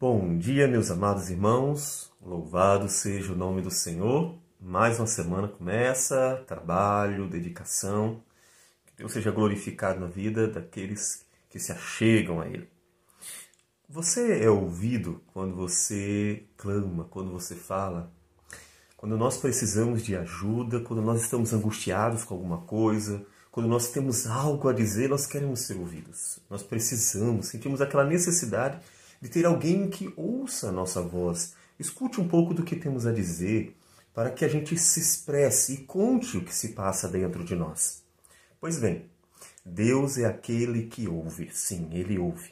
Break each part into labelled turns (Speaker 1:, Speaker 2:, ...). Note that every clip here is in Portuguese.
Speaker 1: Bom dia, meus amados irmãos. Louvado seja o nome do Senhor. Mais uma semana começa, trabalho, dedicação. Que Deus seja glorificado na vida daqueles que se achegam a Ele. Você é ouvido quando você clama, quando você fala, quando nós precisamos de ajuda, quando nós estamos angustiados com alguma coisa, quando nós temos algo a dizer, nós queremos ser ouvidos. Nós precisamos, sentimos aquela necessidade de ter alguém que ouça a nossa voz, escute um pouco do que temos a dizer, para que a gente se expresse e conte o que se passa dentro de nós. Pois bem, Deus é aquele que ouve, sim, ele ouve.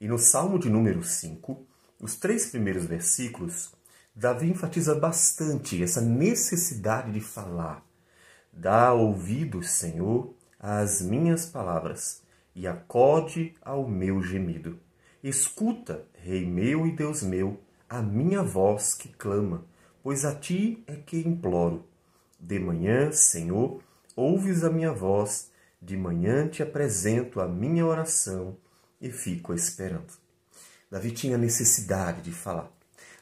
Speaker 1: E no Salmo de número 5, os três primeiros versículos, Davi enfatiza bastante essa necessidade de falar. Dá ouvidos, Senhor, às minhas palavras, e acode ao meu gemido. Escuta, Rei meu e Deus meu, a minha voz que clama, pois a ti é que imploro. De manhã, Senhor, ouves a minha voz, de manhã te apresento a minha oração e fico esperando. Davi tinha necessidade de falar.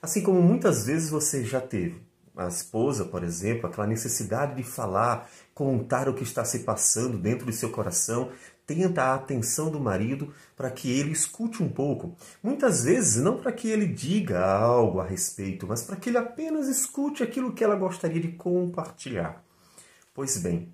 Speaker 1: Assim como muitas vezes você já teve. A esposa, por exemplo, aquela necessidade de falar, contar o que está se passando dentro de seu coração, tenta a atenção do marido para que ele escute um pouco. Muitas vezes não para que ele diga algo a respeito, mas para que ele apenas escute aquilo que ela gostaria de compartilhar. Pois bem,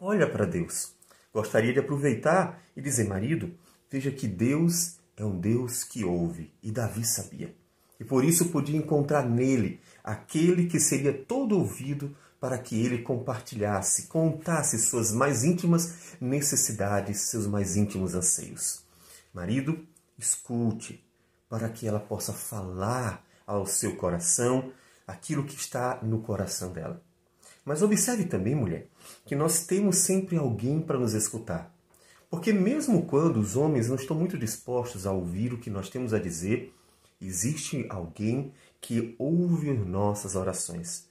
Speaker 1: olha para Deus. Gostaria de aproveitar e dizer, marido, veja que Deus é um Deus que ouve, e Davi sabia. E por isso podia encontrar nele aquele que seria todo ouvido para que ele compartilhasse, contasse suas mais íntimas necessidades, seus mais íntimos anseios. Marido, escute, para que ela possa falar ao seu coração aquilo que está no coração dela. Mas observe também, mulher, que nós temos sempre alguém para nos escutar. Porque mesmo quando os homens não estão muito dispostos a ouvir o que nós temos a dizer, existe alguém que ouve nossas orações.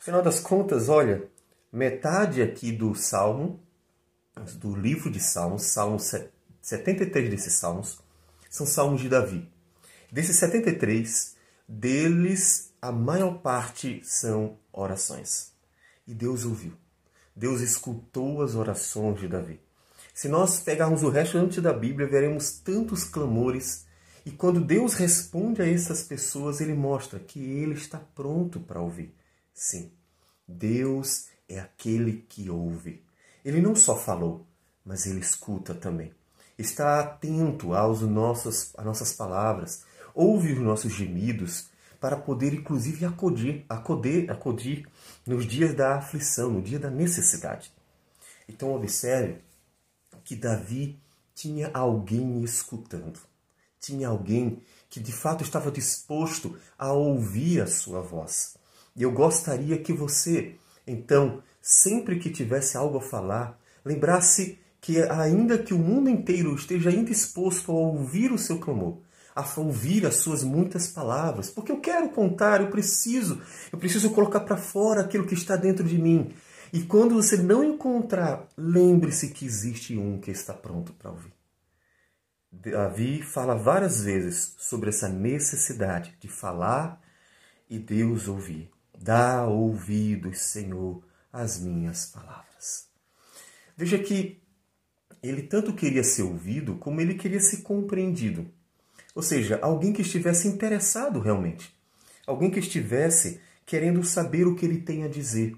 Speaker 1: Afinal das contas, olha, metade aqui do Salmo, do livro de Salmos, Salmos 73 desses Salmos, são Salmos de Davi. Desses 73, deles a maior parte são orações. E Deus ouviu. Deus escutou as orações de Davi. Se nós pegarmos o resto antes da Bíblia, veremos tantos clamores. E quando Deus responde a essas pessoas, ele mostra que ele está pronto para ouvir. Sim, Deus é aquele que ouve. Ele não só falou, mas ele escuta também. Está atento aos nossos, às nossas palavras, ouve os nossos gemidos, para poder inclusive acudir, acudir, acudir nos dias da aflição, no dia da necessidade. Então observe que Davi tinha alguém escutando, tinha alguém que de fato estava disposto a ouvir a sua voz. E eu gostaria que você, então, sempre que tivesse algo a falar, lembrasse que, ainda que o mundo inteiro esteja indisposto a ouvir o seu clamor, a ouvir as suas muitas palavras, porque eu quero contar, eu preciso, eu preciso colocar para fora aquilo que está dentro de mim. E quando você não encontrar, lembre-se que existe um que está pronto para ouvir. Davi fala várias vezes sobre essa necessidade de falar e Deus ouvir. Dá ouvidos, Senhor, às minhas palavras. Veja que ele tanto queria ser ouvido como ele queria ser compreendido. Ou seja, alguém que estivesse interessado realmente. Alguém que estivesse querendo saber o que ele tem a dizer.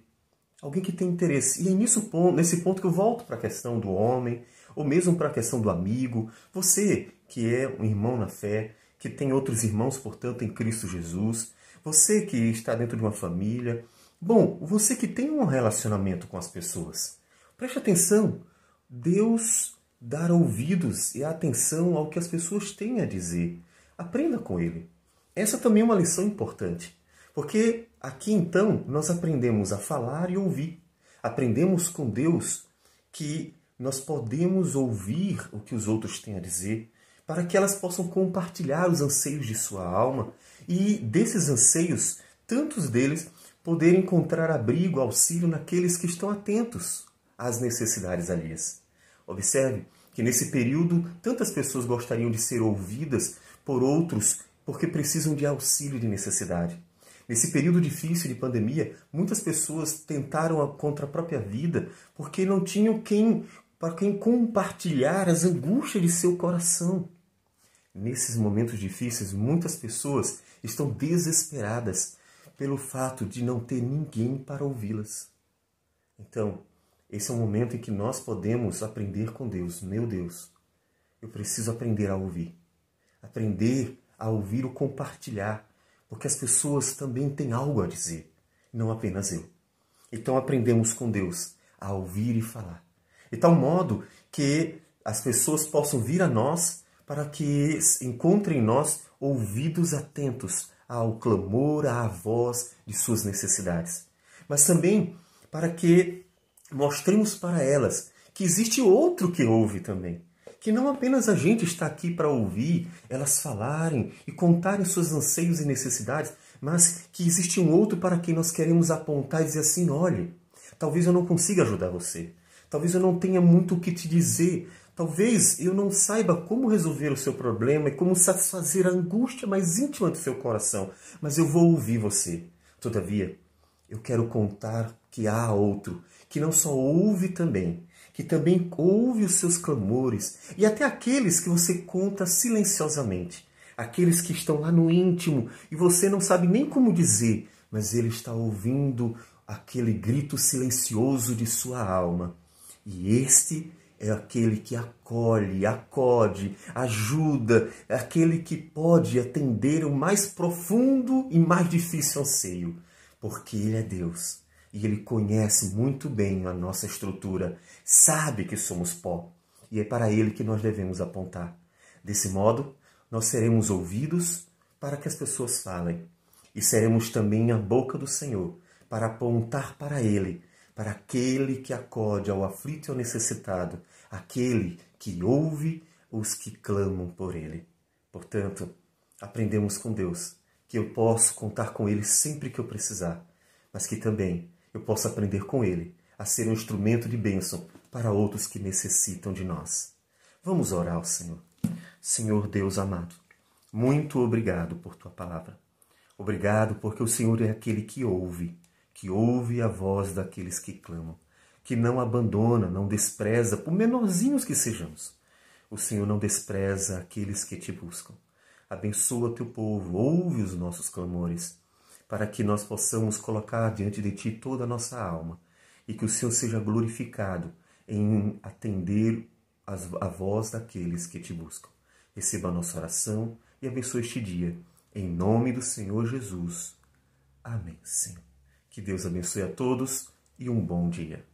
Speaker 1: Alguém que tem interesse. E é nesse ponto que eu volto para a questão do homem, ou mesmo para a questão do amigo. Você que é um irmão na fé, que tem outros irmãos, portanto, em Cristo Jesus, você que está dentro de uma família, bom, você que tem um relacionamento com as pessoas, preste atenção. Deus dá ouvidos e atenção ao que as pessoas têm a dizer. Aprenda com ele. Essa também é uma lição importante, porque aqui então nós aprendemos a falar e ouvir. Aprendemos com Deus que nós podemos ouvir o que os outros têm a dizer, para que elas possam compartilhar os anseios de sua alma e desses anseios, tantos deles poderem encontrar abrigo, auxílio naqueles que estão atentos às necessidades alheias. Observe que nesse período tantas pessoas gostariam de ser ouvidas por outros porque precisam de auxílio de necessidade. Nesse período difícil de pandemia, muitas pessoas tentaram contra a própria vida porque não tinham quem para quem compartilhar as angústias de seu coração. Nesses momentos difíceis, muitas pessoas estão desesperadas pelo fato de não ter ninguém para ouvi-las. Então, esse é o momento em que nós podemos aprender com Deus. Meu Deus, eu preciso aprender a ouvir. Aprender a ouvir o compartilhar, porque as pessoas também têm algo a dizer, não apenas eu. Então aprendemos com Deus a ouvir e falar. De tal modo que as pessoas possam vir a nós para que encontrem em nós ouvidos atentos ao clamor, à voz de suas necessidades. Mas também para que mostremos para elas que existe outro que ouve também. Que não apenas a gente está aqui para ouvir elas falarem e contarem seus anseios e necessidades, mas que existe um outro para quem nós queremos apontar e dizer assim: olhe, talvez eu não consiga ajudar você, talvez eu não tenha muito o que te dizer, talvez eu não saiba como resolver o seu problema e como satisfazer a angústia mais íntima do seu coração, mas eu vou ouvir você. Todavia, eu quero contar que há outro que não só ouve também, que também ouve os seus clamores e até aqueles que você conta silenciosamente, aqueles que estão lá no íntimo e você não sabe nem como dizer, mas ele está ouvindo aquele grito silencioso de sua alma. E este é aquele que acolhe, acode, ajuda, é aquele que pode atender o mais profundo e mais difícil anseio, porque ele é Deus. E ele conhece muito bem a nossa estrutura, sabe que somos pó, e é para ele que nós devemos apontar. Desse modo, nós seremos ouvidos para que as pessoas falem, e seremos também a boca do Senhor para apontar para ele, para aquele que acode ao aflito e ao necessitado, aquele que ouve os que clamam por ele. Portanto, aprendemos com Deus que eu posso contar com ele sempre que eu precisar, mas que também eu possa aprender com ele a ser um instrumento de bênção para outros que necessitam de nós. Vamos orar ao Senhor. Senhor Deus amado, muito obrigado por tua palavra. Obrigado porque o Senhor é aquele que ouve, que ouve a voz daqueles que clamam, que não abandona, não despreza, por menorzinhos que sejamos. O Senhor não despreza aqueles que te buscam. Abençoa teu povo, ouve os nossos clamores para que nós possamos colocar diante de Ti toda a nossa alma e que o Senhor seja glorificado em atender a voz daqueles que te buscam. Receba a nossa oração e abençoe este dia. Em nome do Senhor Jesus. Amém, Senhor. Que Deus abençoe a todos e um bom dia.